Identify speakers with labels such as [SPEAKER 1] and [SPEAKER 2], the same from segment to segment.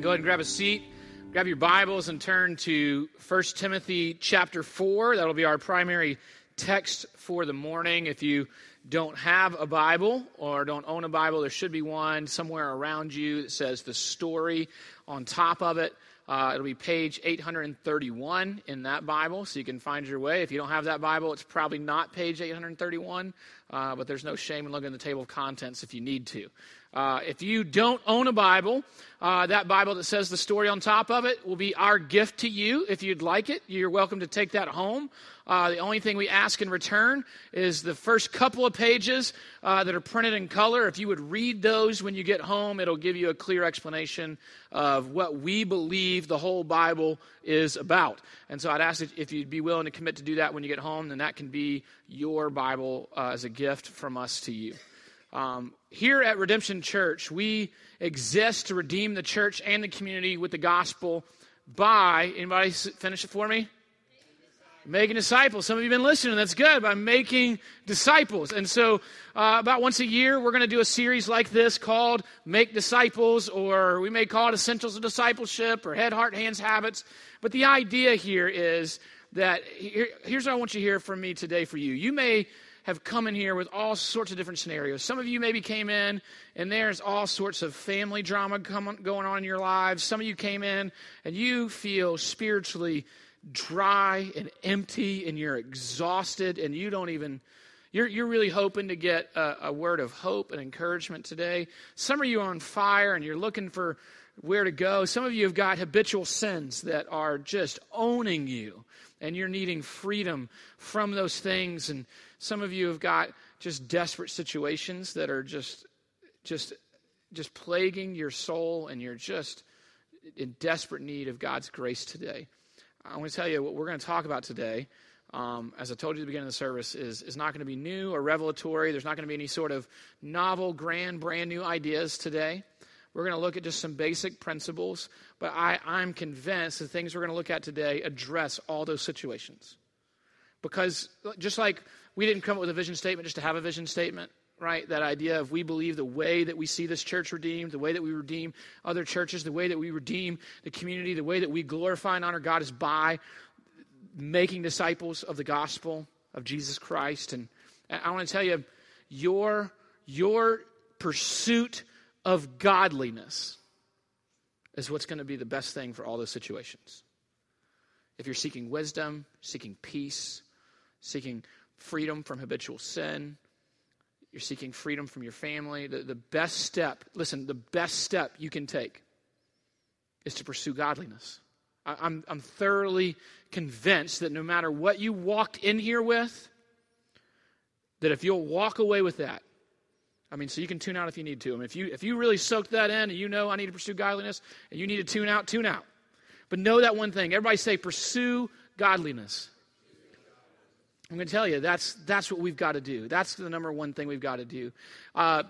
[SPEAKER 1] Go ahead and grab a seat. Grab your Bibles and turn to 1 Timothy chapter 4. That'll be our primary text for the morning. If you don't have a Bible or don't own a Bible, there should be one somewhere around you that says the story on top of it. Uh, it'll be page 831 in that Bible, so you can find your way. If you don't have that Bible, it's probably not page 831, uh, but there's no shame in looking at the table of contents if you need to. Uh, if you don't own a Bible, uh, that Bible that says the story on top of it will be our gift to you. If you'd like it, you're welcome to take that home. Uh, the only thing we ask in return is the first couple of pages uh, that are printed in color. If you would read those when you get home, it'll give you a clear explanation of what we believe the whole Bible is about. And so I'd ask if you'd be willing to commit to do that when you get home, then that can be your Bible uh, as a gift from us to you. Um, here at Redemption Church, we exist to redeem the church and the community with the gospel by, anybody finish it for me? Making disciples. Some of you have been listening. That's good. By making disciples. And so, uh, about once a year, we're going to do a series like this called Make Disciples, or we may call it Essentials of Discipleship, or Head, Heart, Hands, Habits. But the idea here is that here, here's what I want you to hear from me today for you. You may have come in here with all sorts of different scenarios. Some of you maybe came in and there's all sorts of family drama going on in your lives. Some of you came in and you feel spiritually dry and empty and you're exhausted and you don't even. You're, you're really hoping to get a, a word of hope and encouragement today. Some of you are on fire and you're looking for where to go. Some of you have got habitual sins that are just owning you, and you're needing freedom from those things. And some of you have got just desperate situations that are just just just plaguing your soul and you're just in desperate need of God's grace today. I want to tell you what we're going to talk about today. Um, as I told you at the beginning of the service, is, is not going to be new or revelatory. There's not going to be any sort of novel, grand, brand new ideas today. We're going to look at just some basic principles, but I, I'm convinced the things we're going to look at today address all those situations. Because just like we didn't come up with a vision statement just to have a vision statement, right? That idea of we believe the way that we see this church redeemed, the way that we redeem other churches, the way that we redeem the community, the way that we glorify and honor God is by making disciples of the gospel of Jesus Christ. And I want to tell you, your, your pursuit of godliness is what's going to be the best thing for all those situations. If you're seeking wisdom, seeking peace, seeking freedom from habitual sin. You're seeking freedom from your family. The, the best step, listen, the best step you can take is to pursue godliness. I, I'm, I'm thoroughly convinced that no matter what you walked in here with, that if you'll walk away with that, I mean, so you can tune out if you need to. I mean, if you if you really soak that in and you know I need to pursue godliness and you need to tune out, tune out. But know that one thing. Everybody say, pursue godliness. I'm going to tell you, that's, that's what we've got to do. That's the number one thing we've got to do. Uh,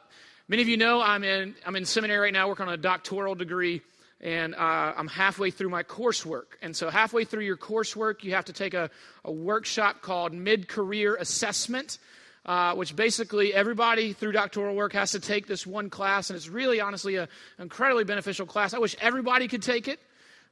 [SPEAKER 1] many of you know I'm in, I'm in seminary right now, working on a doctoral degree, and uh, I'm halfway through my coursework. And so, halfway through your coursework, you have to take a, a workshop called Mid Career Assessment. Uh, which basically everybody through doctoral work has to take this one class, and it's really, honestly, an incredibly beneficial class. I wish everybody could take it.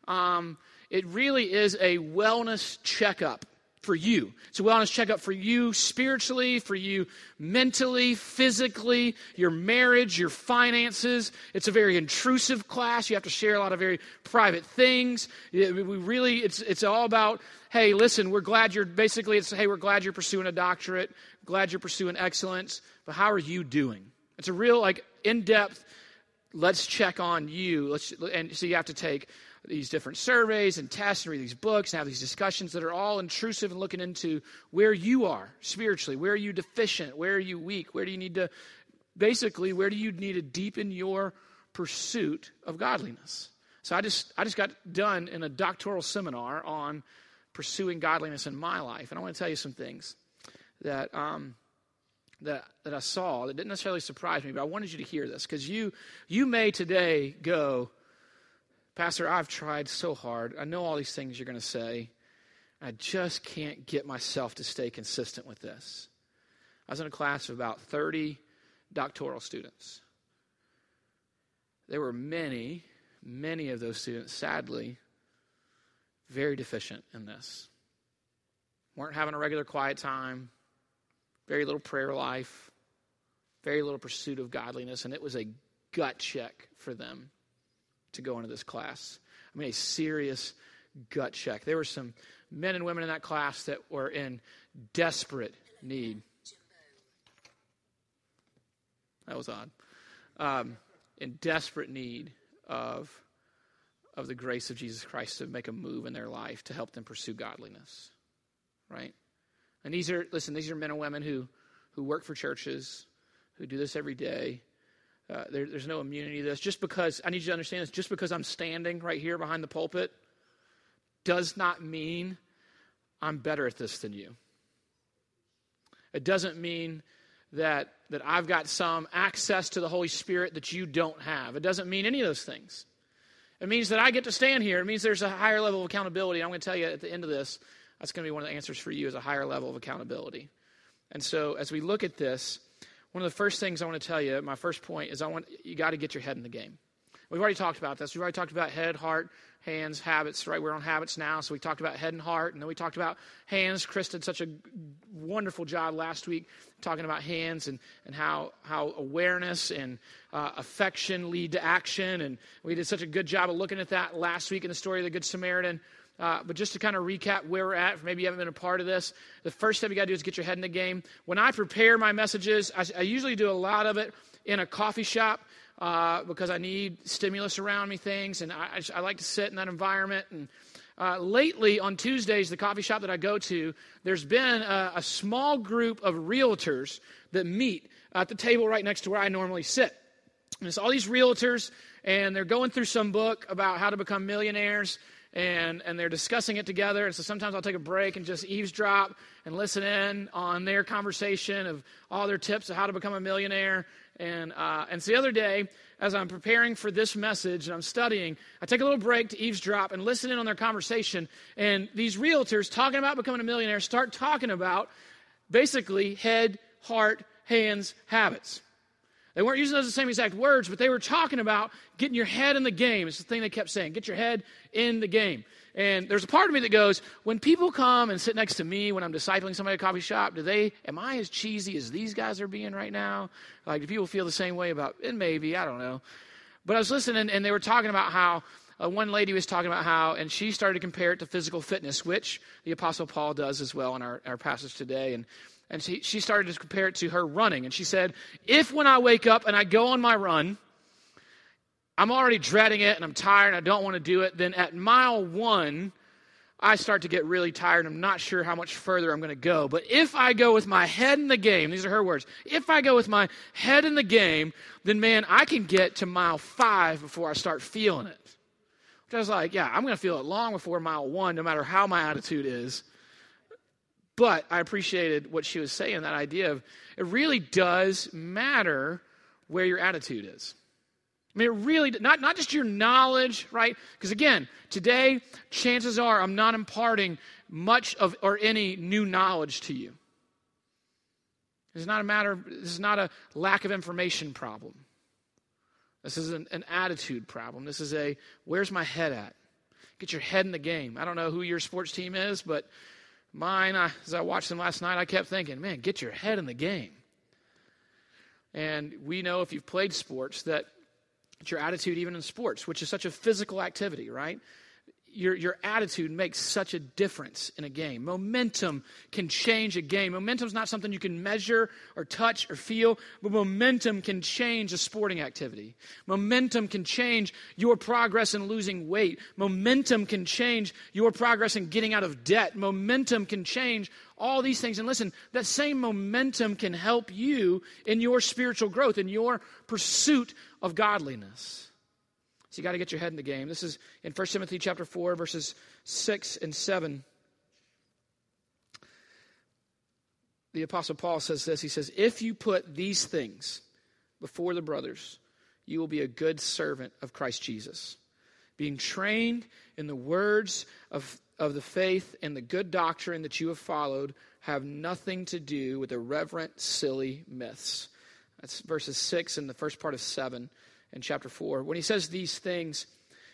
[SPEAKER 1] Um, it really is a wellness checkup for you. It's a wellness checkup for you spiritually, for you mentally, physically, your marriage, your finances. It's a very intrusive class. You have to share a lot of very private things. We really, it's, it's all about, hey, listen, we're glad you're, basically, it's, hey, we're glad you're pursuing a doctorate, glad you're pursuing excellence, but how are you doing? It's a real, like, in depth, let's check on you. Let's, and so you have to take these different surveys and tests and read these books and have these discussions that are all intrusive and looking into where you are spiritually. Where are you deficient? Where are you weak? Where do you need to, basically, where do you need to deepen your pursuit of godliness? So I just, I just got done in a doctoral seminar on pursuing godliness in my life. And I want to tell you some things that, um, that, that I saw that didn't necessarily surprise me, but I wanted you to hear this because you, you may today go, Pastor, I've tried so hard. I know all these things you're going to say. I just can't get myself to stay consistent with this. I was in a class of about 30 doctoral students. There were many, many of those students, sadly, very deficient in this. Weren't having a regular quiet time, very little prayer life, very little pursuit of godliness, and it was a gut check for them to go into this class. I mean, a serious gut check. There were some men and women in that class that were in desperate need. That was odd. Um, in desperate need of, of the grace of Jesus Christ to make a move in their life to help them pursue godliness. Right? And these are, listen, these are men and women who, who work for churches, who do this every day. Uh, there, there's no immunity to this. Just because, I need you to understand this, just because I'm standing right here behind the pulpit does not mean I'm better at this than you. It doesn't mean that, that I've got some access to the Holy Spirit that you don't have. It doesn't mean any of those things. It means that I get to stand here. It means there's a higher level of accountability. I'm going to tell you at the end of this, that's going to be one of the answers for you is a higher level of accountability. And so as we look at this, one of the first things I want to tell you, my first point is I want you got to get your head in the game. We've already talked about this. We've already talked about head, heart, hands, habits, right? We're on habits now. So we talked about head and heart, and then we talked about hands. Chris did such a wonderful job last week talking about hands and, and how, how awareness and uh, affection lead to action. And we did such a good job of looking at that last week in the story of the Good Samaritan. Uh, but just to kind of recap where we're at, maybe you haven't been a part of this, the first step you got to do is get your head in the game. When I prepare my messages, I, I usually do a lot of it in a coffee shop uh, because I need stimulus around me, things, and I, I, I like to sit in that environment. And uh, lately, on Tuesdays, the coffee shop that I go to, there's been a, a small group of realtors that meet at the table right next to where I normally sit. And it's all these realtors, and they're going through some book about how to become millionaires and, and they're discussing it together. And so sometimes I'll take a break and just eavesdrop and listen in on their conversation of all their tips of how to become a millionaire. And, uh, and so the other day, as I'm preparing for this message and I'm studying, I take a little break to eavesdrop and listen in on their conversation. And these realtors talking about becoming a millionaire start talking about basically head, heart, hands, habits. They weren't using those same exact words, but they were talking about getting your head in the game. It's the thing they kept saying get your head in the game. And there's a part of me that goes, when people come and sit next to me when I'm discipling somebody at a coffee shop, do they, am I as cheesy as these guys are being right now? Like, do people feel the same way about, and maybe, I don't know. But I was listening and they were talking about how, uh, one lady was talking about how, and she started to compare it to physical fitness, which the Apostle Paul does as well in our, our passage today. And and she, she started to compare it to her running. And she said, If when I wake up and I go on my run, I'm already dreading it and I'm tired and I don't want to do it, then at mile one, I start to get really tired. I'm not sure how much further I'm going to go. But if I go with my head in the game, these are her words, if I go with my head in the game, then man, I can get to mile five before I start feeling it. Which I was like, yeah, I'm going to feel it long before mile one, no matter how my attitude is. But I appreciated what she was saying that idea of it really does matter where your attitude is. I mean, it really, not, not just your knowledge, right? Because again, today, chances are I'm not imparting much of or any new knowledge to you. It's not a matter, this is not a lack of information problem. This is an, an attitude problem. This is a where's my head at? Get your head in the game. I don't know who your sports team is, but Mine, I, as I watched them last night, I kept thinking, man, get your head in the game. And we know if you've played sports that your attitude, even in sports, which is such a physical activity, right? Your, your attitude makes such a difference in a game. Momentum can change a game. Momentum is not something you can measure or touch or feel, but momentum can change a sporting activity. Momentum can change your progress in losing weight. Momentum can change your progress in getting out of debt. Momentum can change all these things. And listen, that same momentum can help you in your spiritual growth, in your pursuit of godliness. So you got to get your head in the game. This is in 1 Timothy chapter 4 verses 6 and 7. The apostle Paul says this. He says, "If you put these things before the brothers, you will be a good servant of Christ Jesus, being trained in the words of of the faith and the good doctrine that you have followed have nothing to do with irreverent, silly myths. That's verses 6 and the first part of 7 in chapter 4. When he says these things,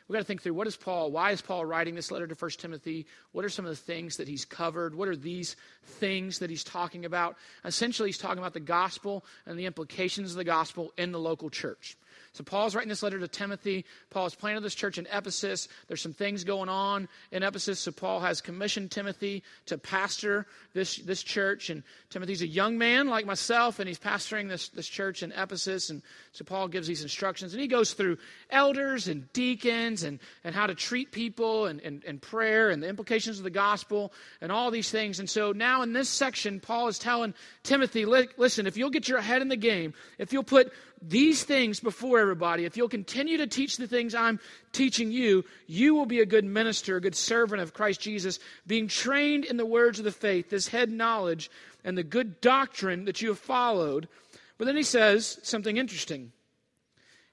[SPEAKER 1] we got to think through what is Paul, why is Paul writing this letter to 1 Timothy? What are some of the things that he's covered? What are these things that he's talking about? Essentially, he's talking about the gospel and the implications of the gospel in the local church. So Paul's writing this letter to Timothy. Paul's planted this church in Ephesus. There's some things going on in Ephesus. So Paul has commissioned Timothy to pastor this, this church. And Timothy's a young man like myself, and he's pastoring this, this church in Ephesus. And so Paul gives these instructions. And he goes through elders and deacons and, and how to treat people and, and, and prayer and the implications of the gospel and all these things. And so now in this section, Paul is telling Timothy, listen, if you'll get your head in the game, if you'll put these things before everybody, if you'll continue to teach the things I'm teaching you, you will be a good minister, a good servant of Christ Jesus, being trained in the words of the faith, this head knowledge, and the good doctrine that you have followed. But then he says something interesting.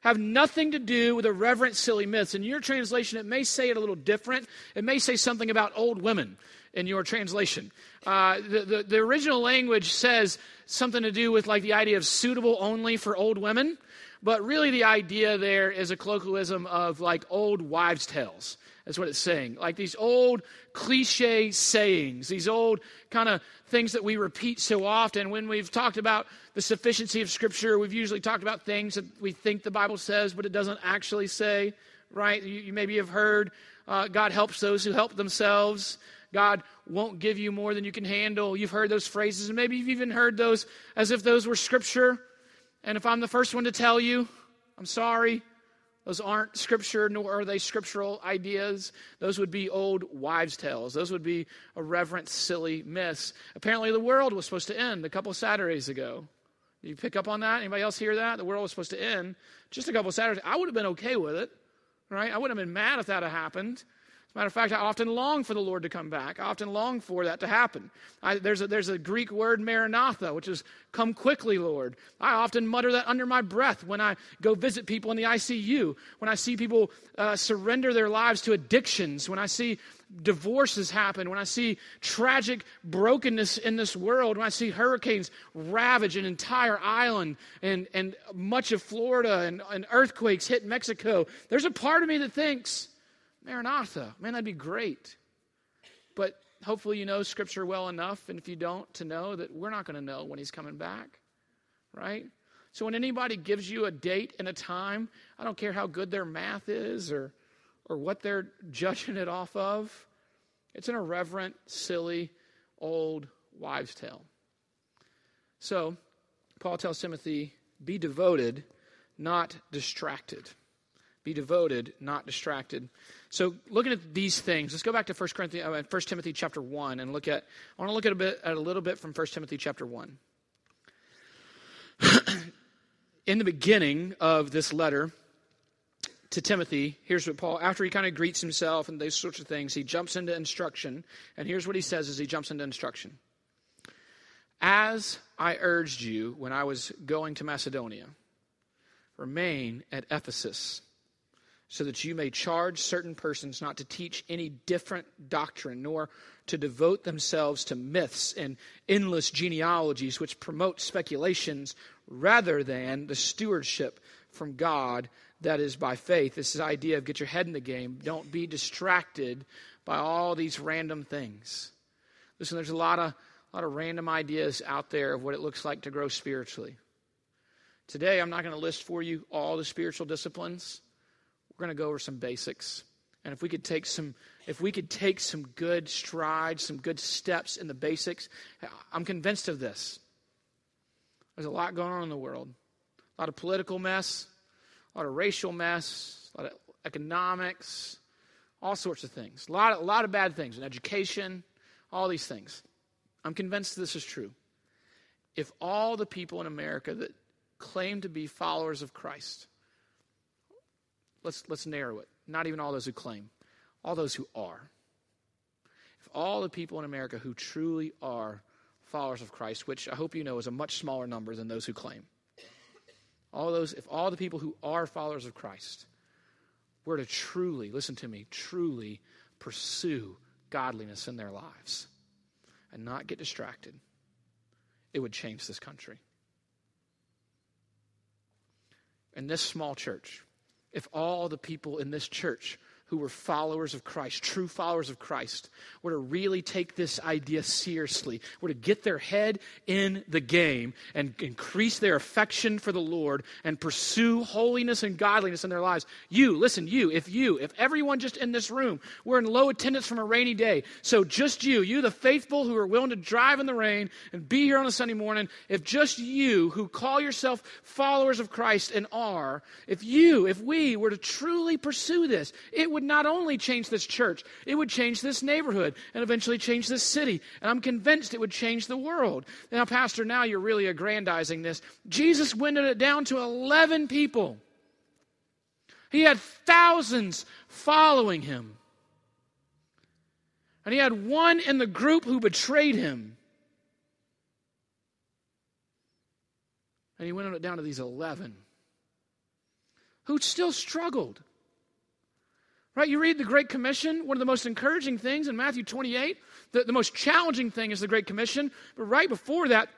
[SPEAKER 1] Have nothing to do with irreverent, silly myths. In your translation, it may say it a little different. It may say something about old women in your translation. Uh, the, the, the original language says something to do with like the idea of suitable only for old women, but really the idea there is a colloquialism of like old wives' tales. That's what it's saying. Like these old cliche sayings, these old kind of things that we repeat so often. When we've talked about the sufficiency of Scripture, we've usually talked about things that we think the Bible says, but it doesn't actually say, right? You, you maybe have heard uh, God helps those who help themselves. God won't give you more than you can handle. You've heard those phrases, and maybe you've even heard those as if those were scripture. And if I'm the first one to tell you, I'm sorry. Those aren't scripture, nor are they scriptural ideas. Those would be old wives' tales. Those would be irreverent, silly myths. Apparently, the world was supposed to end a couple Saturdays ago. Did you pick up on that? Anybody else hear that? The world was supposed to end just a couple Saturdays. I would have been okay with it, right? I wouldn't have been mad if that had happened. Matter of fact, I often long for the Lord to come back. I often long for that to happen. I, there's, a, there's a Greek word, maranatha, which is come quickly, Lord. I often mutter that under my breath when I go visit people in the ICU, when I see people uh, surrender their lives to addictions, when I see divorces happen, when I see tragic brokenness in this world, when I see hurricanes ravage an entire island and, and much of Florida and, and earthquakes hit Mexico, there's a part of me that thinks, Maranatha. Man, that'd be great. But hopefully you know Scripture well enough, and if you don't, to know that we're not going to know when He's coming back, right? So when anybody gives you a date and a time, I don't care how good their math is or, or what they're judging it off of, it's an irreverent, silly, old wives' tale. So Paul tells Timothy, be devoted, not distracted. Be devoted, not distracted. So, looking at these things, let's go back to 1 Corinthians, uh, 1 Timothy chapter 1 and look at, I want to look at a, bit, at a little bit from 1 Timothy chapter 1. In the beginning of this letter to Timothy, here's what Paul, after he kind of greets himself and those sorts of things, he jumps into instruction. And here's what he says as he jumps into instruction. As I urged you when I was going to Macedonia, remain at Ephesus so that you may charge certain persons not to teach any different doctrine, nor to devote themselves to myths and endless genealogies which promote speculations rather than the stewardship from God that is by faith. This is idea of get your head in the game. Don't be distracted by all these random things. Listen, there's a lot of a lot of random ideas out there of what it looks like to grow spiritually. Today, I'm not going to list for you all the spiritual disciplines we're going to go over some basics. And if we could take some if we could take some good strides, some good steps in the basics, I'm convinced of this. There's a lot going on in the world. A lot of political mess, a lot of racial mess, a lot of economics, all sorts of things. A lot, a lot of bad things in education, all these things. I'm convinced this is true. If all the people in America that claim to be followers of Christ let's, let's narrow it. Not even all those who claim, all those who are. If all the people in America who truly are followers of Christ, which I hope you know is a much smaller number than those who claim, all those, if all the people who are followers of Christ were to truly, listen to me, truly pursue godliness in their lives and not get distracted, it would change this country. In this small church, if all the people in this church who were followers of Christ, true followers of Christ, were to really take this idea seriously, were to get their head in the game and increase their affection for the Lord and pursue holiness and godliness in their lives. You, listen, you, if you, if everyone just in this room, we're in low attendance from a rainy day, so just you, you the faithful who are willing to drive in the rain and be here on a Sunday morning, if just you who call yourself followers of Christ and are, if you, if we were to truly pursue this, it would would not only change this church, it would change this neighborhood and eventually change this city. And I'm convinced it would change the world. Now, Pastor, now you're really aggrandizing this. Jesus winded it down to 11 people. He had thousands following him. And he had one in the group who betrayed him. And he went on it down to these 11 who still struggled. Right? You read the Great Commission, one of the most encouraging things in Matthew 28. The, the most challenging thing is the Great Commission. But right before that,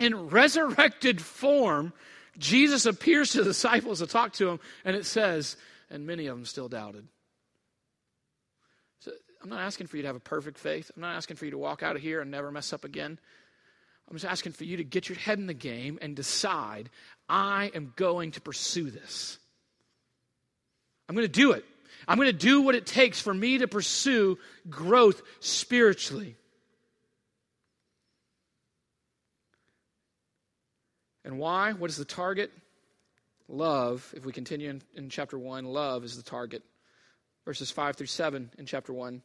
[SPEAKER 1] in resurrected form, Jesus appears to the disciples to talk to them, and it says, and many of them still doubted. So I'm not asking for you to have a perfect faith. I'm not asking for you to walk out of here and never mess up again. I'm just asking for you to get your head in the game and decide, I am going to pursue this. I'm going to do it. I'm going to do what it takes for me to pursue growth spiritually. And why? What is the target? Love, if we continue in, in, chapter 1, love is the target. Verses 5 through 7 in chapter 1.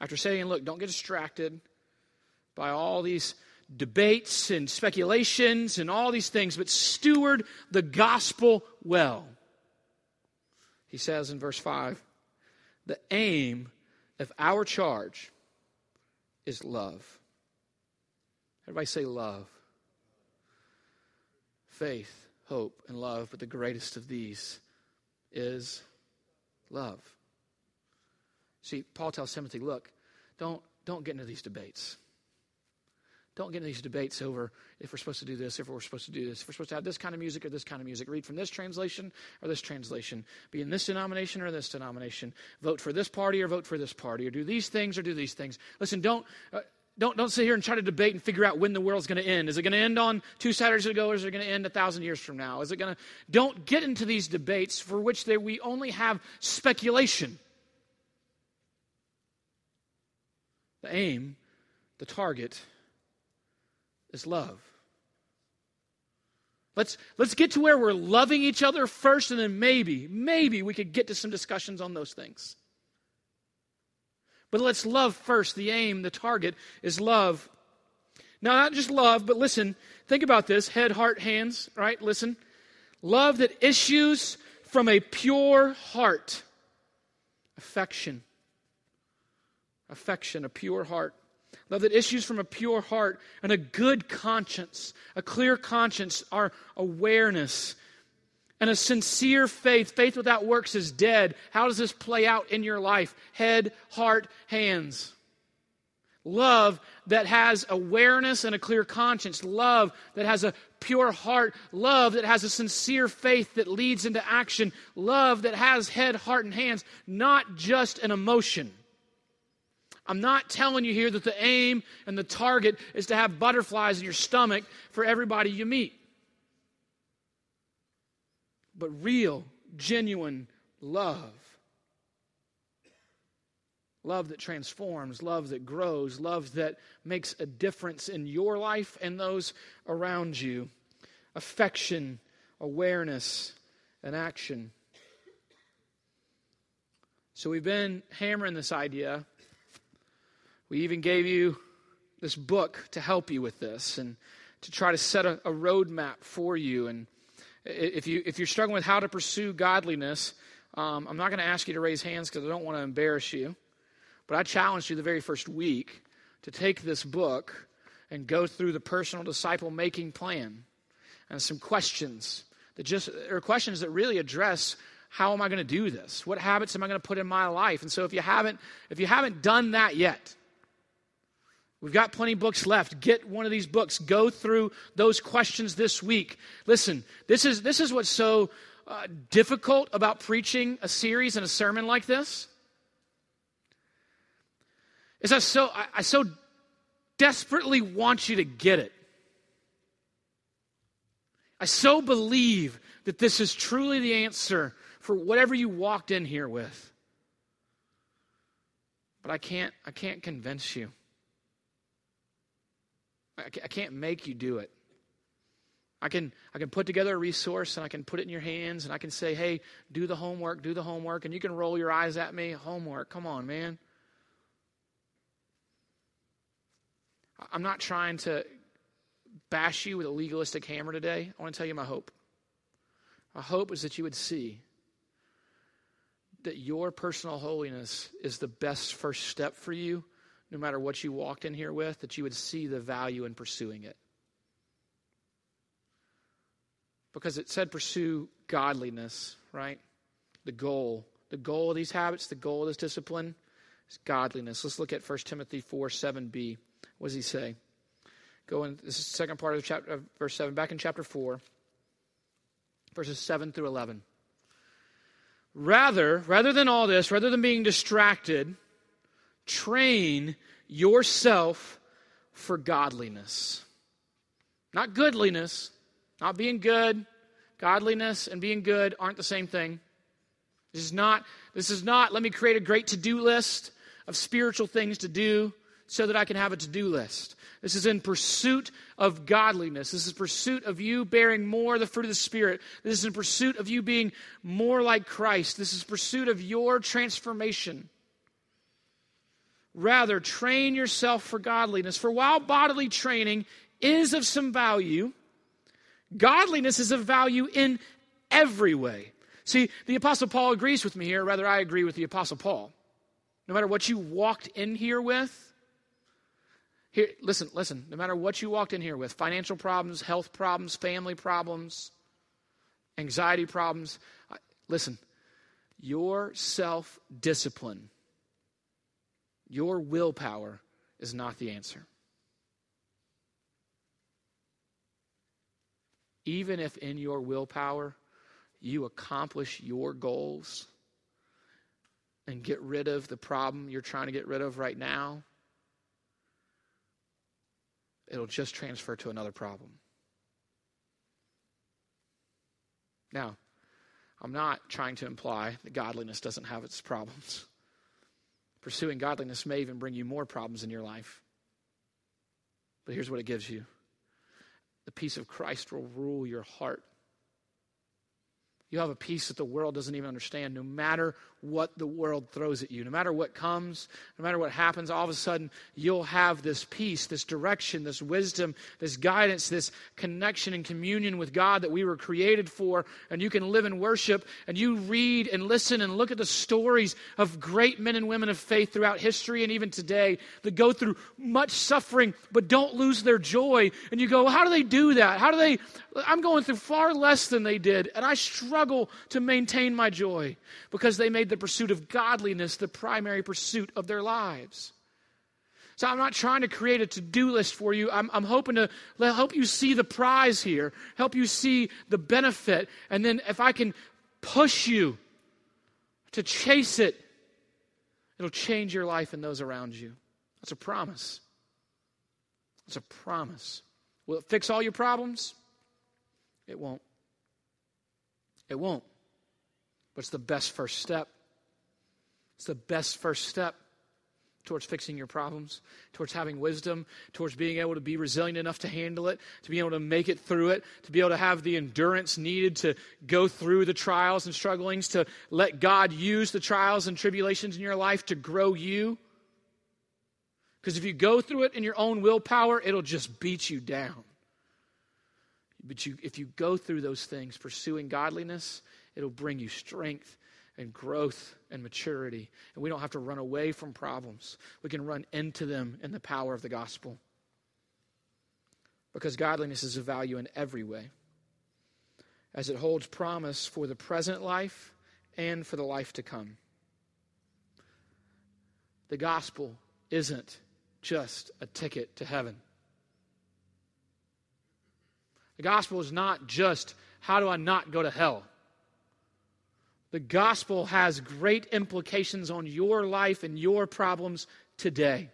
[SPEAKER 1] After saying, look, don't get distracted by all these debates and speculations and all these things, but steward the gospel well. He says in verse 5 the aim of our charge is love. Everybody say love. Faith, hope, and love, but the greatest of these is love. See, Paul tells Timothy, look, don't, don't get into these debates. Don't get into these debates over if we're supposed to do this, if we're supposed to do this, if we're supposed to have this kind of music or this kind of music. Read from this translation or this translation. Be in this denomination or this denomination. Vote for this party or vote for this party. Or do these things or do these things. Listen, don't. Uh, don't, don't sit here and try to debate and figure out when the world's going to end. Is it going to end on two Saturdays ago or is it going to end a thousand years from now? Is it going to. Don't get into these debates for which they, we only have speculation. The aim, the target, is love. Let's, let's get to where we're loving each other first, and then maybe, maybe we could get to some discussions on those things. But let's love first. The aim, the target is love. Now, not just love, but listen, think about this head, heart, hands, right? Listen. Love that issues from a pure heart. Affection. Affection, a pure heart. Love that issues from a pure heart and a good conscience, a clear conscience, our awareness, and a sincere faith. Faith without works is dead. How does this play out in your life? Head, heart, hands. Love that has awareness and a clear conscience. Love that has a pure heart. Love that has a sincere faith that leads into action. Love that has head, heart, and hands, not just an emotion. I'm not telling you here that the aim and the target is to have butterflies in your stomach for everybody you meet. But real, genuine love. Love that transforms, love that grows, love that makes a difference in your life and those around you. Affection, awareness, and action. So we've been hammering this idea we even gave you this book to help you with this and to try to set a, a roadmap for you. And if, you, if you're struggling with how to pursue godliness, um, I'm not going to ask you to raise hands because I don't want to embarrass you. But I challenged you the very first week to take this book and go through the personal disciple making plan and some questions that just are questions that really address how am I going to do this? What habits am I going to put in my life? And so if you haven't if you haven't done that yet, We've got plenty books left. Get one of these books. Go through those questions this week. Listen, this is, this is what's so uh, difficult about preaching a series and a sermon like this is I so, I, I so desperately want you to get it. I so believe that this is truly the answer for whatever you walked in here with. But I can't, I can't convince you. I can't make you do it. I can, I can put together a resource and I can put it in your hands and I can say, hey, do the homework, do the homework, and you can roll your eyes at me. Homework, come on, man. I'm not trying to bash you with a legalistic hammer today. I want to tell you my hope. My hope is that you would see that your personal holiness is the best first step for you, no matter what you walked in here with, that you would see the value in pursuing it. Because it said pursue godliness, right? The goal. The goal of these habits, the goal of this discipline is godliness. Let's look at 1 Timothy 4 7b. What does he say? Go in, this is the second part of chapter, of verse 7, back in chapter 4, verses 7 through 11. Rather, rather than all this, rather than being distracted, train yourself for godliness. Not goodliness, not being good. Godliness and being good aren't the same thing. This is not, this is not, let me create a great to do list of spiritual things to do so that I can have a to do list. This is in pursuit of godliness. This is pursuit of you bearing more the fruit of the Spirit. This is in pursuit of you being more like Christ. This is pursuit of your transformation. Rather, train yourself for godliness. For while bodily training is of some value, godliness is of value in every way. See, the Apostle Paul agrees with me here, rather, I agree with the Apostle Paul. No matter what you walked in here with, here, listen, listen. No matter what you walked in here with financial problems, health problems, family problems, anxiety problems listen, your self discipline, your willpower is not the answer. Even if in your willpower you accomplish your goals and get rid of the problem you're trying to get rid of right now, it'll just transfer to another problem. Now, I'm not trying to imply that godliness doesn't have its problems. Pursuing godliness may even bring you more problems in your life. But here's what it gives you the peace of Christ will rule your heart. You have a peace that the world doesn't even understand, no matter what the world throws at you. No matter what comes, no matter what happens, all of a sudden you'll have this peace, this direction, this wisdom, this guidance, this connection and communion with God that we were created for. And you can live in worship and you read and listen and look at the stories of great men and women of faith throughout history and even today that go through much suffering but don't lose their joy. And you go, how do they do that? How do they? I'm going through far less than they did, and I struggle to maintain my joy because they made the pursuit of godliness the primary pursuit of their lives. So I'm not trying to create a to do list for you. I'm, I'm hoping to help you see the prize here, help you see the benefit. And then if I can push you to chase it, it'll change your life and those around you. That's a promise. It's a promise. Will it fix all your problems? It won't. It won't. But it's the best first step. It's the best first step towards fixing your problems, towards having wisdom, towards being able to be resilient enough to handle it, to be able to make it through it, to be able to have the endurance needed to go through the trials and strugglings, to let God use the trials and tribulations in your life to grow you. Because if you go through it in your own willpower, it'll just beat you down. But you, if you go through those things, pursuing godliness, it'll bring you strength and growth and maturity. And we don't have to run away from problems, we can run into them in the power of the gospel. Because godliness is of value in every way, as it holds promise for the present life and for the life to come. The gospel isn't just a ticket to heaven. The gospel is not just how do I not go to hell? The gospel has great implications on your life and your problems today.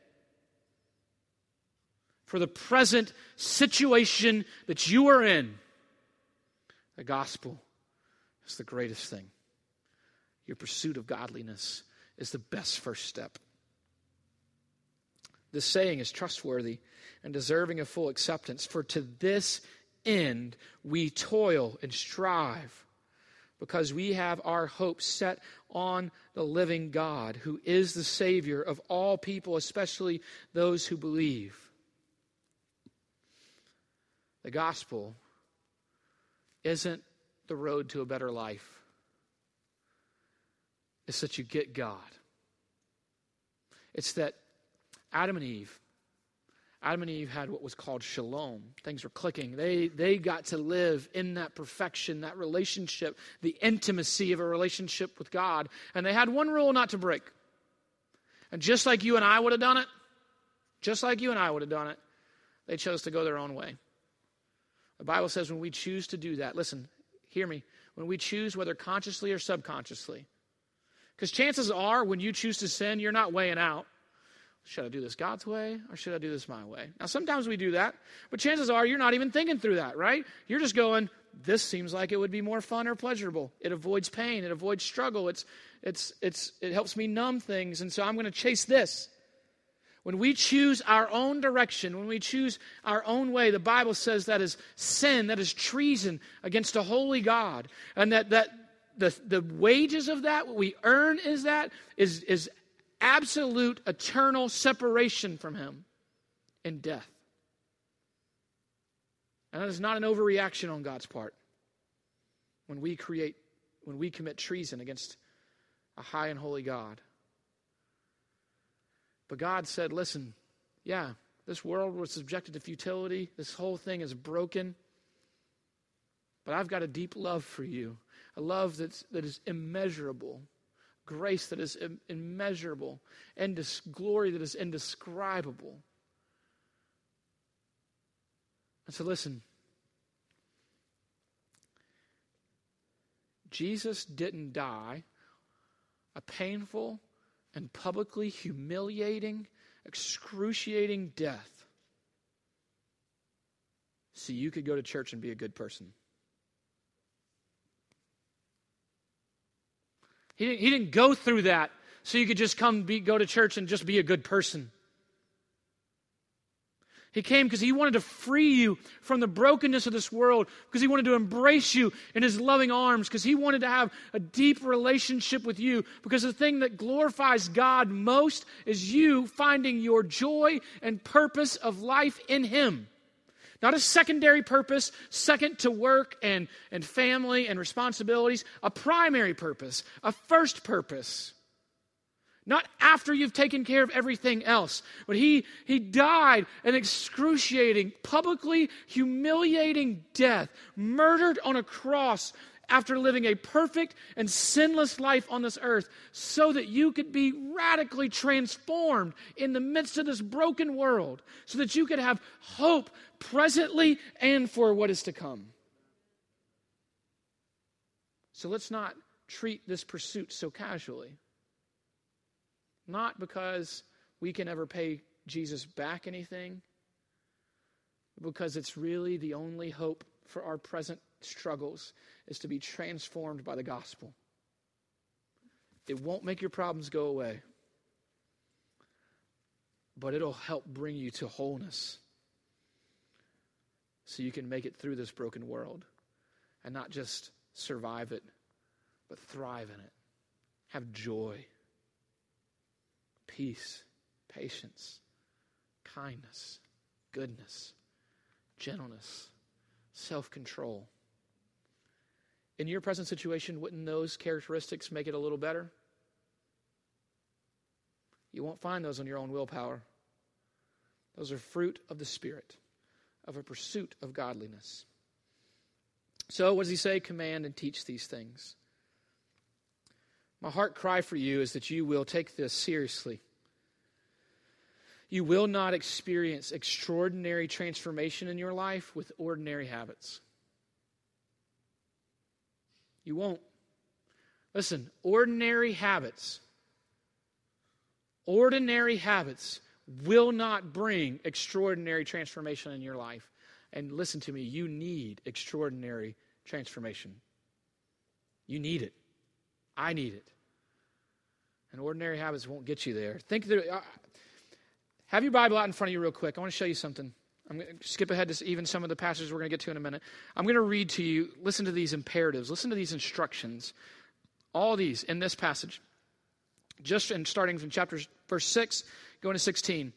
[SPEAKER 1] For the present situation that you are in, the gospel is the greatest thing. Your pursuit of godliness is the best first step. This saying is trustworthy and deserving of full acceptance, for to this end we toil and strive, because we have our hope set on the living God, who is the Savior of all people, especially those who believe. The gospel isn't the road to a better life. It's that you get God. It's that Adam and Eve, Adam and Eve had what was called shalom. Things were clicking. They, they got to live in that perfection, that relationship, the intimacy of a relationship with God. And they had one rule not to break. And just like you and I would have done it, just like you and I would have done it, they chose to go their own way. The Bible says when we choose to do that, listen, hear me, when we choose, whether consciously or subconsciously, because chances are when you choose to sin, you're not weighing out should I do this God's way or should I do this my way? Now, sometimes we do that, but chances are you're not even thinking through that, right? You're just going, this seems like it would be more fun or pleasurable. It avoids pain, it avoids struggle, it's, it's, it's, it helps me numb things, and so I'm going to chase this. When we choose our own direction, when we choose our own way, the Bible says that is sin, that is treason against a holy God. And that, that the, the wages of that, what we earn is that, is, is absolute eternal separation from Him in death. And that is not an overreaction on God's part when we create, when we commit treason against a high and holy God. But God said, listen, yeah, this world was subjected to futility. This whole thing is broken. But I've got a deep love for you, a love that's, that is immeasurable grace that is immeasurable, and glory that is indescribable. And so, listen Jesus didn't die a painful and publicly humiliating, excruciating death so you could go to church and be a good person. He didn't, he didn't go through that so you could just come be, go to church and just be a good person. He came because he wanted to free you from the brokenness of this world, because he wanted to embrace you in his loving arms, because he wanted to have a deep relationship with you. Because the thing that glorifies God most is you finding your joy and purpose of life in him. Not a secondary purpose, second to work and, and family and responsibilities, a primary purpose, a first purpose. Not after you've taken care of everything else. But he, he died an excruciating, publicly humiliating death, murdered on a cross after living a perfect and sinless life on this earth so that you could be radically transformed in the midst of this broken world, so that you could have hope presently and for what is to come. So let's not treat this pursuit so casually. Not because we can ever pay Jesus back anything, because it's really the only hope for our present struggles is to be transformed by the gospel. It won't make your problems go away, but it'll help bring you to wholeness so you can make it through this broken world and not just survive it, but thrive in it. Have joy, peace, patience, kindness, goodness, gentleness, self control in your present situation, wouldn't those characteristics make it a little better? You won't find those on your own willpower. Those are fruit of the Spirit, of a pursuit of godliness. So, what does he say? Command and teach these things. My heart cry for you is that you will take this seriously. You will not experience extraordinary transformation in your life with ordinary habits. You won't. Listen, ordinary habits, ordinary habits will not bring extraordinary transformation in your life. And listen to me, you need extraordinary transformation. You need it. I need it. And ordinary habits won't get you there. Think that, uh, have your Bible out in front of you real quick. I want to show you something. I'm going to skip ahead to even some of the passages we're going to get to in a minute. I'm going to read to you, listen to these imperatives, listen to these instructions. All these in this passage. Just in starting from chapter verse 6, going to 16.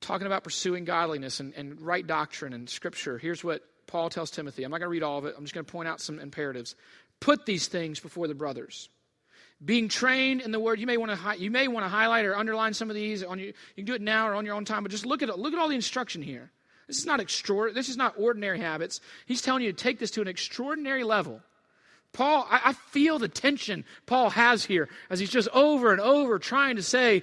[SPEAKER 1] Talking about pursuing godliness and, and right doctrine and scripture. Here's what Paul tells Timothy. I'm not going to read all of it. I'm just going to point out some imperatives. Put these things before the brothers being trained in the word you may want to you may want to highlight or underline some of these on you you can do it now or on your own time but just look at look at all the instruction here. This is not extraordinary this is not ordinary habits. He's telling you to take this to an extraordinary level. Paul I, I feel the tension paul has here as he's just over and over trying to say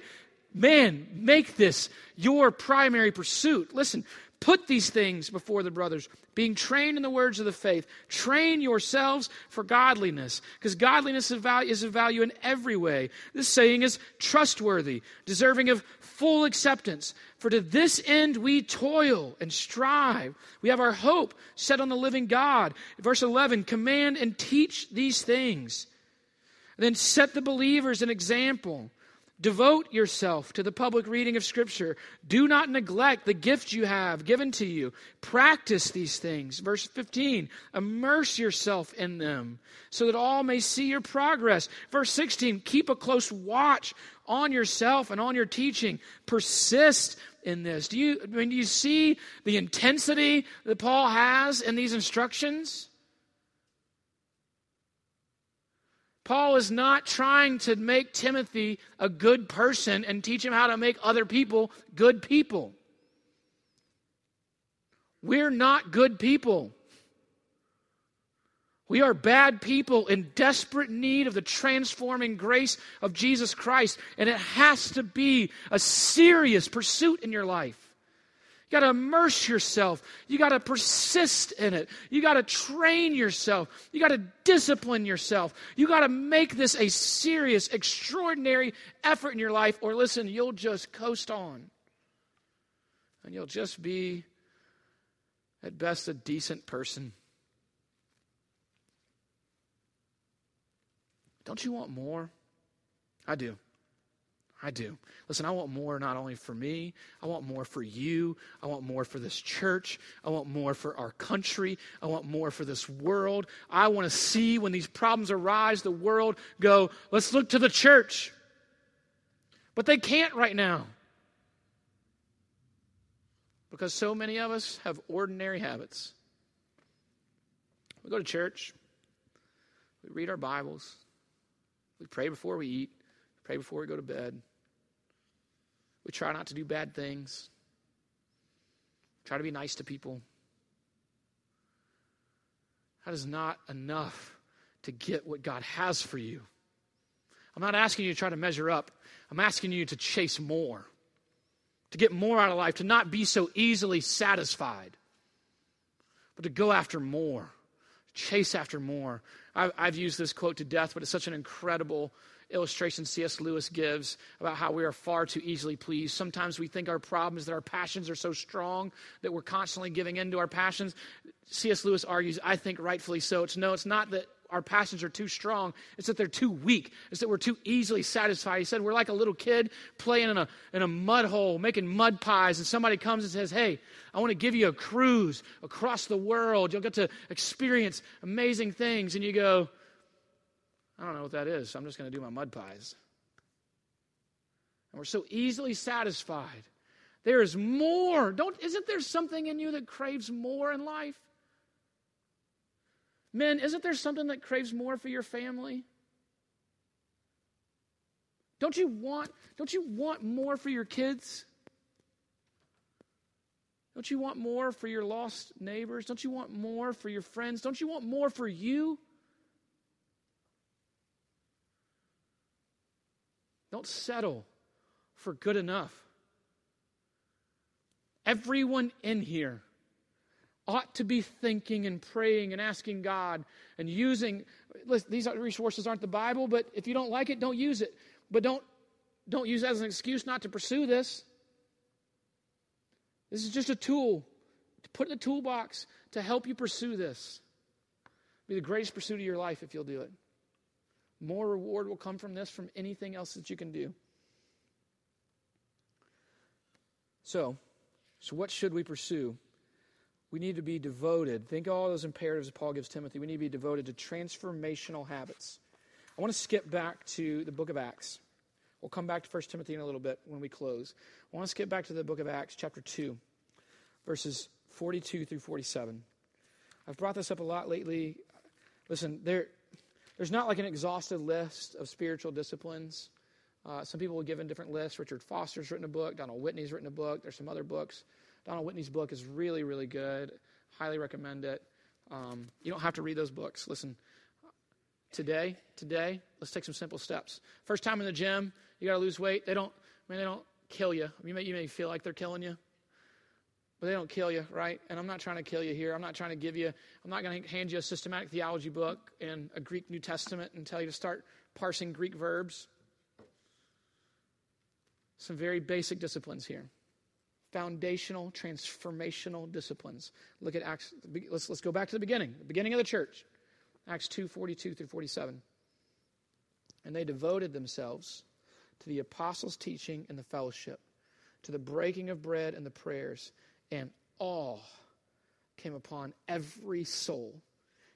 [SPEAKER 1] man make this your primary pursuit. Listen Put these things before the brothers, being trained in the words of the faith. Train yourselves for godliness, because godliness is of value in every way. This saying is trustworthy, deserving of full acceptance. For to this end we toil and strive. We have our hope set on the living God. Verse 11 command and teach these things. then set the believers an example. Devote yourself to the public reading of Scripture. Do not neglect the gift you have given to you. Practice these things. Verse 15, immerse yourself in them so that all may see your progress. Verse 16, keep a close watch on yourself and on your teaching. Persist in this. Do you, I mean, do you see the intensity that Paul has in these instructions? Paul is not trying to make Timothy a good person and teach him how to make other people good people. We're not good people. We are bad people in desperate need of the transforming grace of Jesus Christ, and it has to be a serious pursuit in your life. You got to immerse yourself. You got to persist in it. You got to train yourself. You got to discipline yourself. You got to make this a serious, extraordinary effort in your life, or listen, you'll just coast on. And you'll just be, at best, a decent person. Don't you want more? I do. I do. Listen, I want more not only for me, I want more for you. I want more for this church. I want more for our country. I want more for this world. I want to see when these problems arise, the world go, let's look to the church. But they can't right now. Because so many of us have ordinary habits. We go to church, we read our Bibles, we pray before we eat, pray before we go to bed. We try not to do bad things. Try to be nice to people. That is not enough to get what God has for you. I'm not asking you to try to measure up. I'm asking you to chase more, to get more out of life, to not be so easily satisfied, but to go after more, chase after more. I've, used this quote to death, but it's such an incredible illustration C.S. Lewis gives about how we are far too easily pleased. Sometimes we think our problem is that our passions are so strong that we're constantly giving in to our passions. C.S. Lewis argues, I think rightfully so. It's no, it's not that our passions are too strong. It's that they're too weak. It's that we're too easily satisfied. He said we're like a little kid playing in a, in a mud hole, making mud pies, and somebody comes and says, Hey, I want to give you a cruise across the world. You'll get to experience amazing things. And you go, I don't know what that is, so I'm just going to do my mud pies. And we're so easily satisfied. There is more. Don't isn't there something in you that craves more in life? Men, isn't there something that craves more for your family? Don't you want don't you want more for your kids? Don't you want more for your lost neighbors? Don't you want more for your friends? Don't you want more for you? Don't settle for good enough. Everyone in here ought to be thinking and praying and asking God and using listen, these resources aren't the Bible, but if you don't like it, don't use it. But don't don't use it as an excuse not to pursue this. This is just a tool to put in the toolbox to help you pursue this. Be the greatest pursuit of your life if you'll do it. More reward will come from this from anything else that you can do. So, so what should we pursue? We need to be devoted. Think of all those imperatives that Paul gives Timothy. We need to be devoted to transformational habits. I want to skip back to the book of Acts. We'll come back to 1 Timothy in a little bit when we close. I want to skip back to the book of Acts, chapter 2, verses 42 through 47. I've brought this up a lot lately. Listen, there, there's not like an exhaustive list of spiritual disciplines. Uh, some people will give in different lists. Richard Foster's written a book. Donald Whitney's written a book. There's some other books. Donald Whitney's book is really, really good. Highly recommend it. Um, you don't have to read those books. Listen, today, today, let's take some simple steps. First time in the gym, you got to lose weight. They don't, I mean, they don't kill you. You may, you may feel like they're killing you, but they don't kill you, right? And I'm not trying to kill you here. I'm not trying to give you, I'm not going to hand you a systematic theology book and a Greek New Testament and tell you to start parsing Greek verbs. Some very basic disciplines here foundational, transformational disciplines. Look at Acts. Let's, let's go back to the beginning, the beginning of the church. Acts 2 42 through 47. And they devoted themselves to the apostles' teaching and the fellowship, to the breaking of bread and the prayers, and awe came upon every soul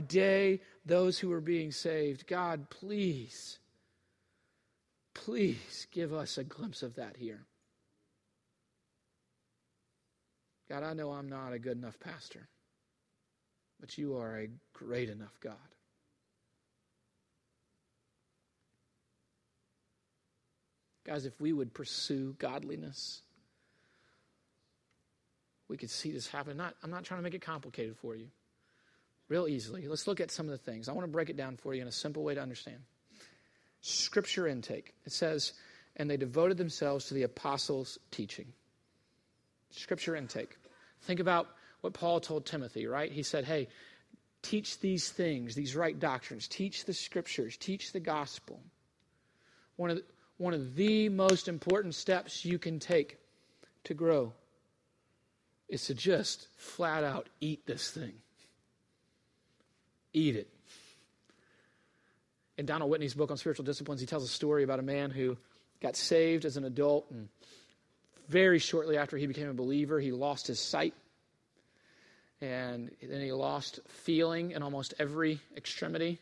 [SPEAKER 1] day those who are being saved. God, please, please give us a glimpse of that here. God, I know I'm not a good enough pastor, but you are a great enough God. Guys, if we would pursue godliness, we could see this happen. Not, I'm not trying to make it complicated for you. Real easily. Let's look at some of the things. I want to break it down for you in a simple way to understand. Scripture intake. It says, and they devoted themselves to the apostles' teaching. Scripture intake. Think about what Paul told Timothy, right? He said, hey, teach these things, these right doctrines, teach the scriptures, teach the gospel. One of the, one of the most important steps you can take to grow is to just flat out eat this thing. Eat it. In Donald Whitney's book on spiritual disciplines, he tells a story about a man who got saved as an adult, and very shortly after he became a believer, he lost his sight. And then he lost feeling in almost every extremity.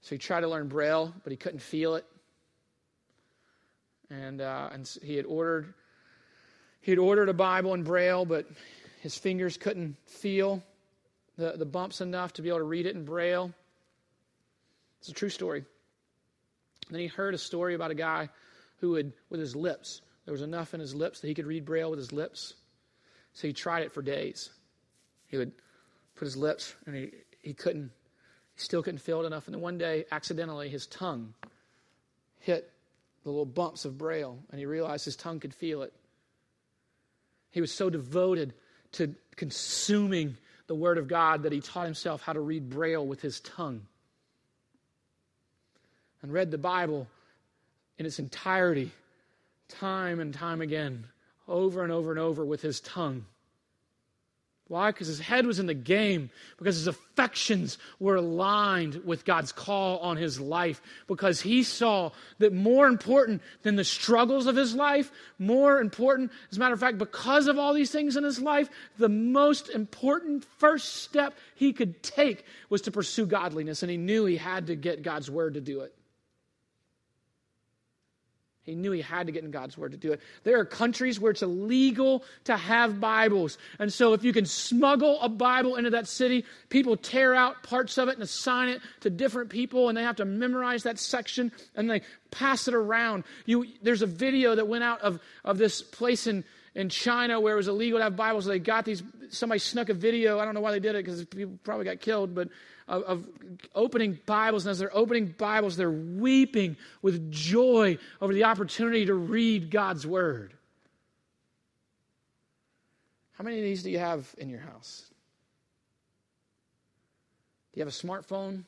[SPEAKER 1] So he tried to learn Braille, but he couldn't feel it. And, uh, and he had ordered he had ordered a Bible in Braille, but his fingers couldn't feel the, the bumps enough to be able to read it in Braille. It's a true story. And then he heard a story about a guy who would, with his lips, there was enough in his lips that he could read Braille with his lips. So he tried it for days. He would put his lips, and he, he couldn't, he still couldn't feel it enough. And then one day, accidentally, his tongue hit the little bumps of Braille, and he realized his tongue could feel it. He was so devoted to consuming the Word of God that he taught himself how to read Braille with his tongue and read the Bible in its entirety, time and time again, over and over and over with his tongue. Why? Because his head was in the game, because his affections were aligned with God's call on his life, because he saw that more important than the struggles of his life, more important, as a matter of fact, because of all these things in his life, the most important first step he could take was to pursue godliness, and he knew he had to get God's word to do it. He knew he had to get in God's Word to do it. There are countries where it's illegal to have Bibles. And so, if you can smuggle a Bible into that city, people tear out parts of it and assign it to different people, and they have to memorize that section and they pass it around. You, there's a video that went out of, of this place in, in China where it was illegal to have Bibles. They got these, somebody snuck a video. I don't know why they did it because people probably got killed, but of, of opening Bibles. And as they're opening Bibles, they're weeping with joy over the opportunity to read God's Word. How many of these do you have in your house? Do you have a smartphone?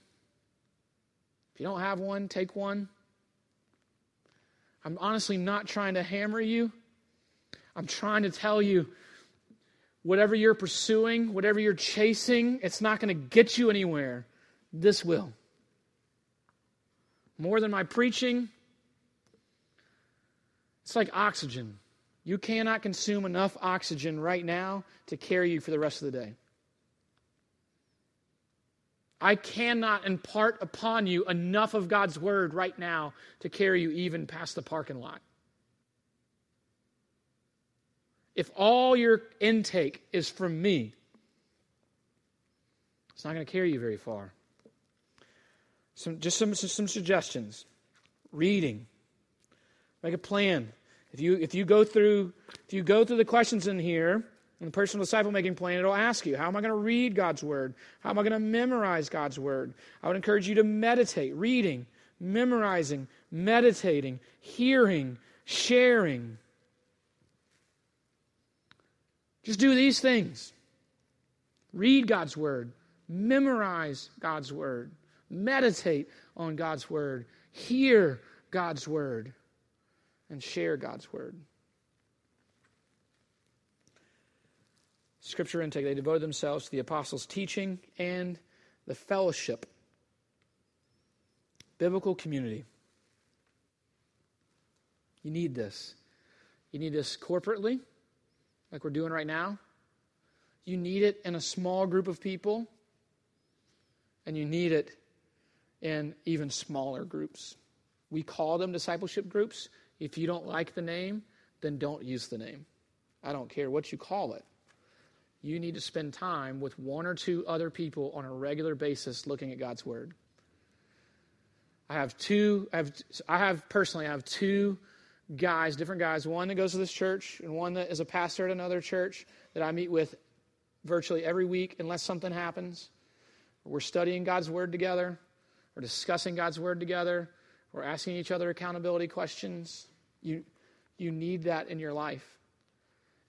[SPEAKER 1] If you don't have one, take one. I'm honestly not trying to hammer you. I'm trying to tell you whatever you're pursuing, whatever you're chasing, it's not going to get you anywhere. This will. More than my preaching, it's like oxygen. You cannot consume enough oxygen right now to carry you for the rest of the day. I cannot impart upon you enough of God's word right now to carry you even past the parking lot. If all your intake is from me, it's not going to carry you very far. Some, just some, some suggestions. Reading. Make a plan. If you, if you go through if you go through the questions in here, in the personal disciple making plan, it'll ask you, how am I going to read God's word? How am I going to memorize God's word? I would encourage you to meditate, reading, memorizing, meditating, hearing, sharing. Just do these things read God's Word, memorize God's Word, meditate on God's Word, hear God's Word, and share God's Word. Scripture intake, they devoted themselves to the apostles' teaching and the fellowship. Biblical community. You need this. You need this corporately like we're doing right now. You need it in a small group of people, and you need it in even smaller groups. We call them discipleship groups. If you don't like the name, then don't use the name. I don't care what you call it. You need to spend time with one or two other people on a regular basis looking at God's Word. I have two, I have, I have personally, I have two guys, different guys, one that goes to this church and one that is a pastor at another church that I meet with virtually every week unless something happens. We're studying God's Word together, we're discussing God's Word together, we're asking each other accountability questions. You, you need that in your life.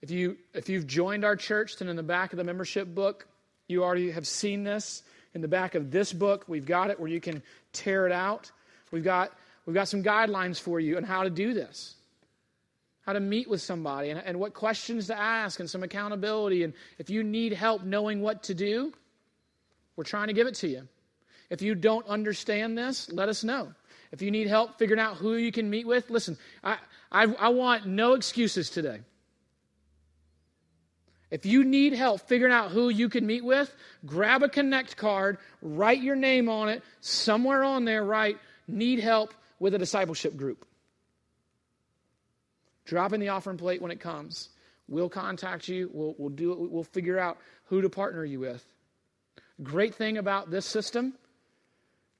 [SPEAKER 1] If, you, if you've joined our church, then in the back of the membership book, you already have seen this. In the back of this book, we've got it where you can tear it out. We've got We've got some guidelines for you on how to do this, how to meet with somebody, and, and what questions to ask, and some accountability. And if you need help knowing what to do, we're trying to give it to you. If you don't understand this, let us know. If you need help figuring out who you can meet with, listen, I, I, I want no excuses today. If you need help figuring out who you can meet with, grab a Connect card, write your name on it, somewhere on there, write, need help with a discipleship group. Drop in the offering plate when it comes. We'll contact you. We'll, we'll do it. We'll figure out who to partner you with. Great thing about this system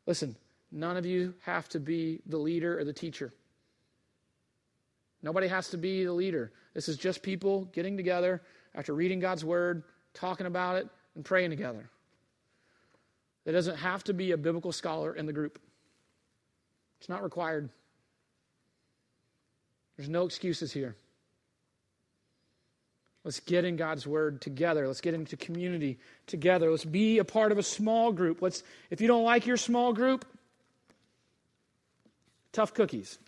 [SPEAKER 1] listen, none of you have to be the leader or the teacher. Nobody has to be the leader. This is just people getting together after reading God's word, talking about it, and praying together. There doesn't have to be a biblical scholar in the group. It's not required. There's no excuses here. Let's get in God's word together. Let's get into community together. Let's be a part of a small group. Let's if you don't like your small group, tough cookies.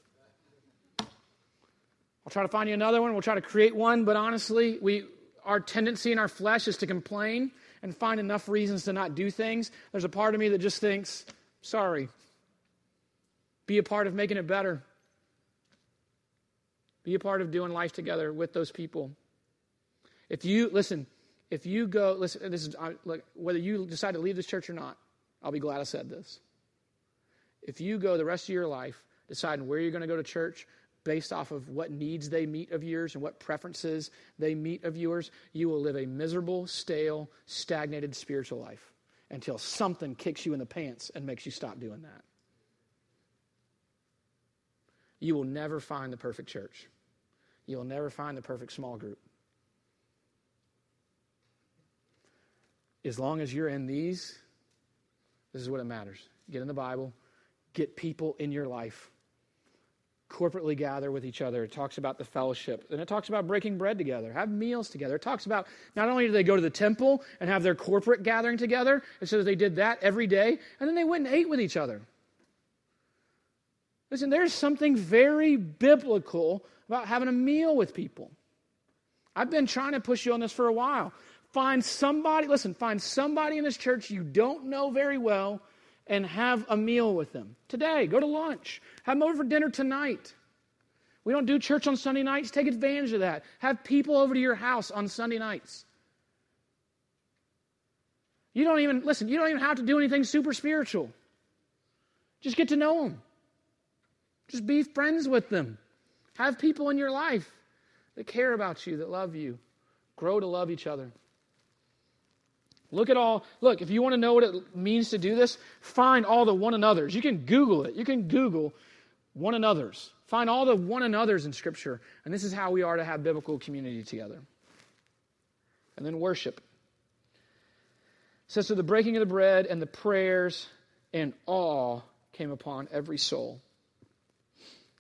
[SPEAKER 1] I'll try to find you another one. We'll try to create one, but honestly, we our tendency in our flesh is to complain and find enough reasons to not do things. There's a part of me that just thinks, sorry, be a part of making it better. Be a part of doing life together with those people. If you, listen, if you go, listen, this is, I, look, whether you decide to leave this church or not, I'll be glad I said this. If you go the rest of your life deciding where you're going to go to church, based off of what needs they meet of yours and what preferences they meet of yours, you will live a miserable, stale, stagnated spiritual life until something kicks you in the pants and makes you stop doing that. You will never find the perfect church. You will never find the perfect small group. As long as you're in these, this is what it matters. Get in the Bible, get people in your life corporately gather with each other. It talks about the fellowship. And it talks about breaking bread together, have meals together. It talks about not only do they go to the temple and have their corporate gathering together, it says they did that every day, and then they went and ate with each other. Listen, there's something very biblical about having a meal with people. I've been trying to push you on this for a while. Find somebody, listen, find somebody in this church you don't know very well and have a meal with them. Today, go to lunch. Have them over for dinner tonight. We don't do church on Sunday nights. Take advantage of that. Have people over to your house on Sunday nights. You don't even, listen, you don't even have to do anything super spiritual. Just get to know them. Just be friends with them. Have people in your life that care about you, that love you. Grow to love each other. Look at all, look, if you want to know what it means to do this, find all the one another's. You can Google it. You can Google one another's. Find all the one another's in Scripture. And this is how we are to have biblical community together. And then worship. It says, So the breaking of the bread and the prayers and awe came upon every soul.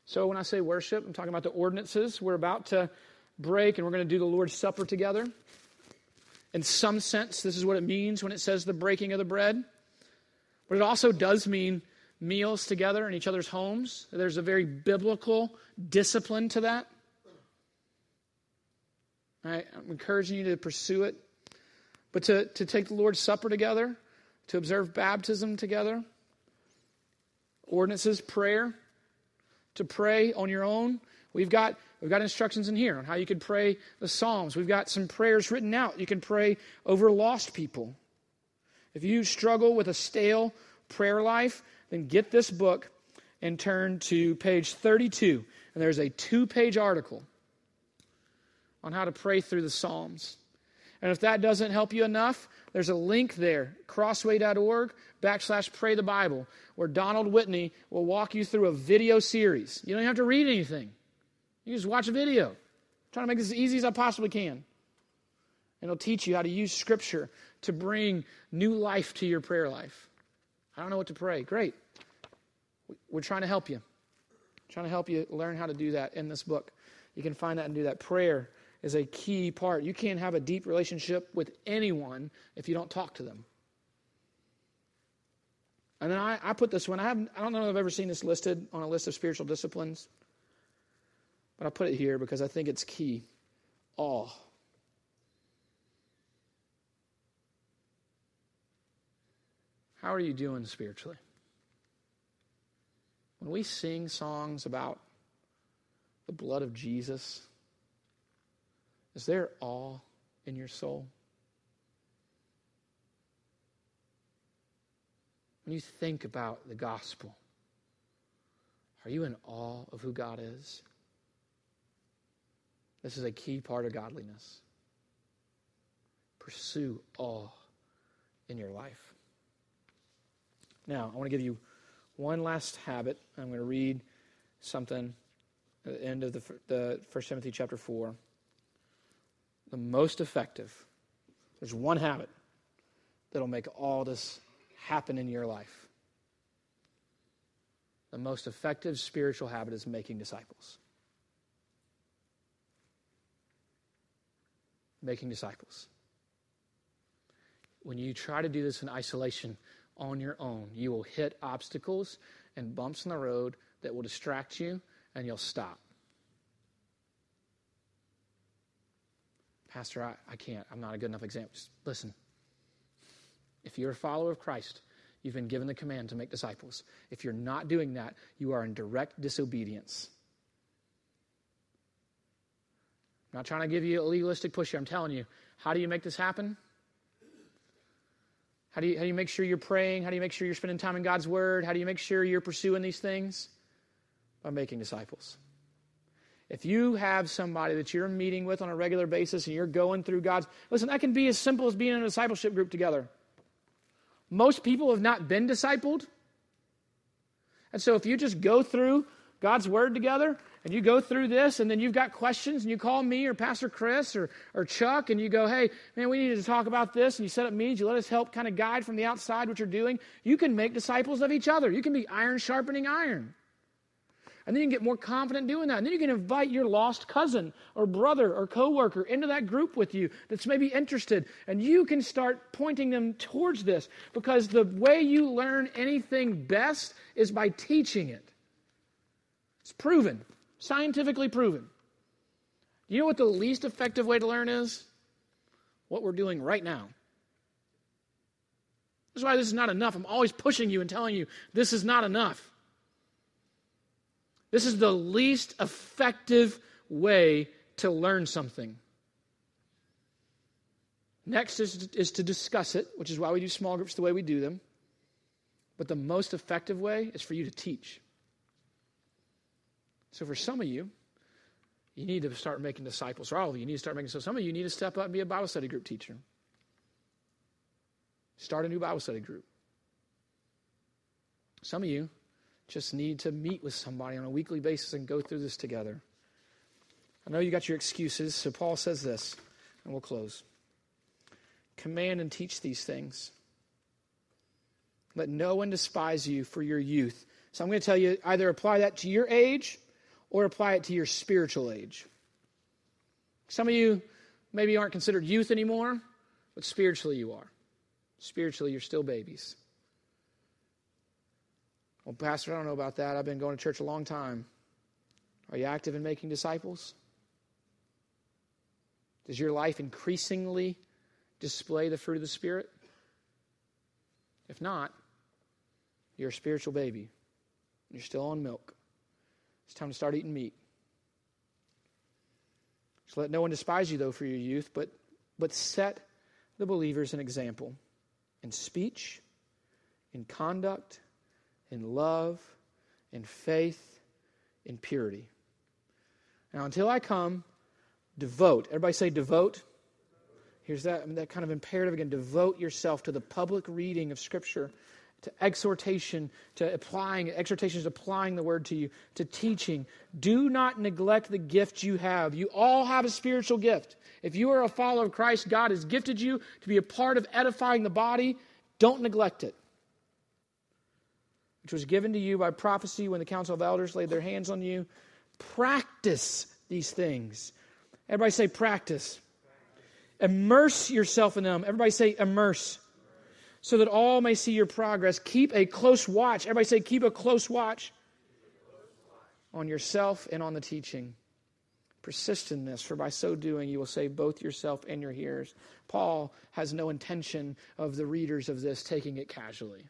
[SPEAKER 1] So when I say worship, I'm talking about the ordinances we're about to break, and we're going to do the Lord's Supper together. In some sense, this is what it means when it says the breaking of the bread. But it also does mean meals together in each other's homes. There's a very biblical discipline to that. I'm encouraging you to pursue it. But to, to take the Lord's Supper together, to observe baptism together, ordinances, prayer, to pray on your own. We've got We've got instructions in here on how you can pray the Psalms. We've got some prayers written out. You can pray over lost people. If you struggle with a stale prayer life, then get this book and turn to page 32. And there's a two page article on how to pray through the Psalms. And if that doesn't help you enough, there's a link there, crossway.org backslash pray the Bible, where Donald Whitney will walk you through a video series. You don't have to read anything. You just watch a video. I'm trying to make this as easy as I possibly can. And it'll teach you how to use Scripture to bring new life to your prayer life. I don't know what to pray. Great. We're trying to help you. trying to help you learn how to do that in this book. You can find that and do that. Prayer is a key part. You can't have a deep relationship with anyone if you don't talk to them. And then I, I put this one. I haven't. I don't know if I've ever seen this listed on a list of spiritual disciplines. But I'll put it here because I think it's key. Awe. How are you doing spiritually? When we sing songs about the blood of Jesus, is there awe in your soul? When you think about the gospel, are you in awe of who God is? This is a key part of godliness. Pursue awe in your life. Now, I want to give you one last habit. I'm going to read something at the end of the, the 1 Timothy chapter 4. The most effective. There's one habit that'll make all this happen in your life. The most effective spiritual habit is making disciples. making disciples. When you try to do this in isolation on your own, you will hit obstacles and bumps in the road that will distract you and you'll stop. Pastor, I, I can't. I'm not a good enough example. Just listen. If you're a follower of Christ, you've been given the command to make disciples. If you're not doing that, you are in direct disobedience. I'm not trying to give you a legalistic push here. I'm telling you, how do you make this happen? How do, you, how do you make sure you're praying? How do you make sure you're spending time in God's Word? How do you make sure you're pursuing these things? By making disciples. If you have somebody that you're meeting with on a regular basis and you're going through God's, listen, that can be as simple as being in a discipleship group together. Most people have not been discipled. And so if you just go through God's Word together and you go through this and then you've got questions and you call me or Pastor Chris or, or Chuck and you go, hey, man, we need to talk about this and you set up meetings, you let us help kind of guide from the outside what you're doing, you can make disciples of each other. You can be iron sharpening iron. And then you can get more confident doing that. And then you can invite your lost cousin or brother or coworker into that group with you that's maybe interested. And you can start pointing them towards this because the way you learn anything best is by teaching it. It's proven, scientifically proven. Do you know what the least effective way to learn is? What we're doing right now. That's why this is not enough. I'm always pushing you and telling you this is not enough. This is the least effective way to learn something. Next is, is to discuss it, which is why we do small groups the way we do them. But the most effective way is for you to teach. So for some of you, you need to start making disciples. For all of you, you need to start making so some of you need to step up and be a Bible study group teacher. Start a new Bible study group. Some of you just need to meet with somebody on a weekly basis and go through this together. I know you got your excuses, so Paul says this, and we'll close. Command and teach these things. Let no one despise you for your youth. So I'm going to tell you either apply that to your age or apply it to your spiritual age. Some of you maybe aren't considered youth anymore, but spiritually you are. Spiritually, you're still babies. Well, Pastor, I don't know about that. I've been going to church a long time. Are you active in making disciples? Does your life increasingly display the fruit of the Spirit? If not, you're a spiritual baby. You're still on milk. It's time to start eating meat. So let no one despise you, though, for your youth, but, but set the believers an example in speech, in conduct, in love, in faith, in purity. Now, until I come, devote. Everybody say devote. Here's that, I mean, that kind of imperative again. Devote yourself to the public reading of Scripture, to exhortation, to applying, exhortation is applying the word to you, to teaching. Do not neglect the gift you have. You all have a spiritual gift. If you are a follower of Christ, God has gifted you to be a part of edifying the body. Don't neglect it which was given to you by prophecy when the council of elders laid their hands on you. Practice these things. Everybody say practice. Immerse yourself in them. Everybody say immerse. So that all may see your progress. Keep a close watch. Everybody say keep a close watch on yourself and on the teaching. Persist in this, for by so doing you will save both yourself and your hearers. Paul has no intention of the readers of this taking it casually.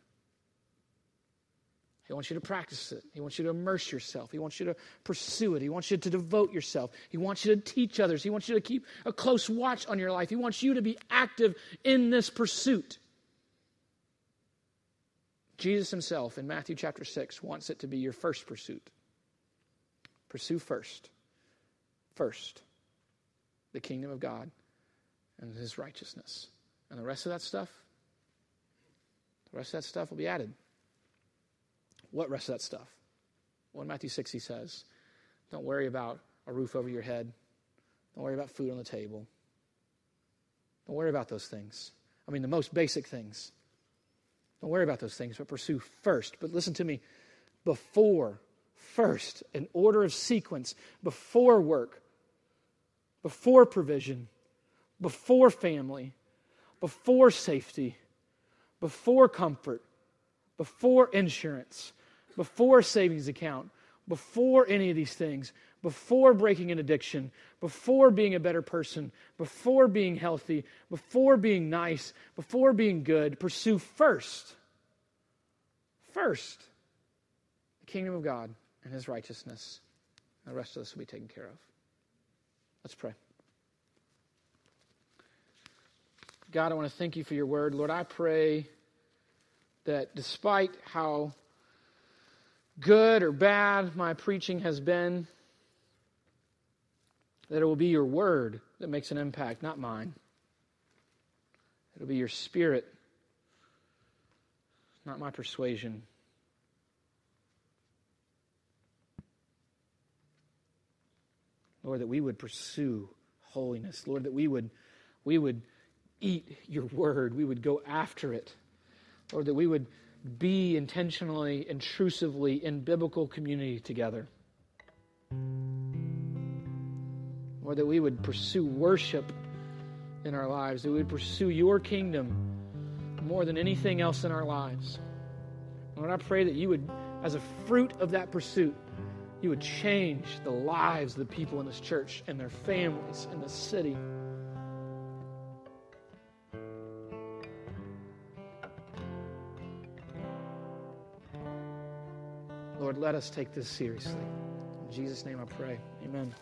[SPEAKER 1] He wants you to practice it. He wants you to immerse yourself. He wants you to pursue it. He wants you to devote yourself. He wants you to teach others. He wants you to keep a close watch on your life. He wants you to be active in this pursuit. Jesus himself in Matthew chapter 6 wants it to be your first pursuit. Pursue first, first, the kingdom of God and his righteousness. And the rest of that stuff, the rest of that stuff will be added. What rest of that stuff? Well, in Matthew 6, he says, Don't worry about a roof over your head. Don't worry about food on the table. Don't worry about those things. I mean, the most basic things. Don't worry about those things, but pursue first. But listen to me before, first, an order of sequence, before work, before provision, before family, before safety, before comfort, before insurance, before savings account, before any of these things, before breaking an addiction, before being a better person, before being healthy, before being nice, before being good, pursue first, first, the kingdom of God and his righteousness. The rest of this will be taken care of. Let's pray. God, I want to thank you for your word. Lord, I pray that despite how good or bad my preaching has been, That it will be your word that makes an impact, not mine. It'll be your spirit, not my persuasion. Lord, that we would pursue holiness. Lord, that we would, we would eat your word. We would go after it. Lord, that we would be intentionally, intrusively in biblical community together. Or that we would pursue worship in our lives, that we would pursue your kingdom more than anything else in our lives. Lord, I pray that you would, as a fruit of that pursuit, you would change the lives of the people in this church and their families in this city. let us take this seriously. In Jesus' name I pray. Amen.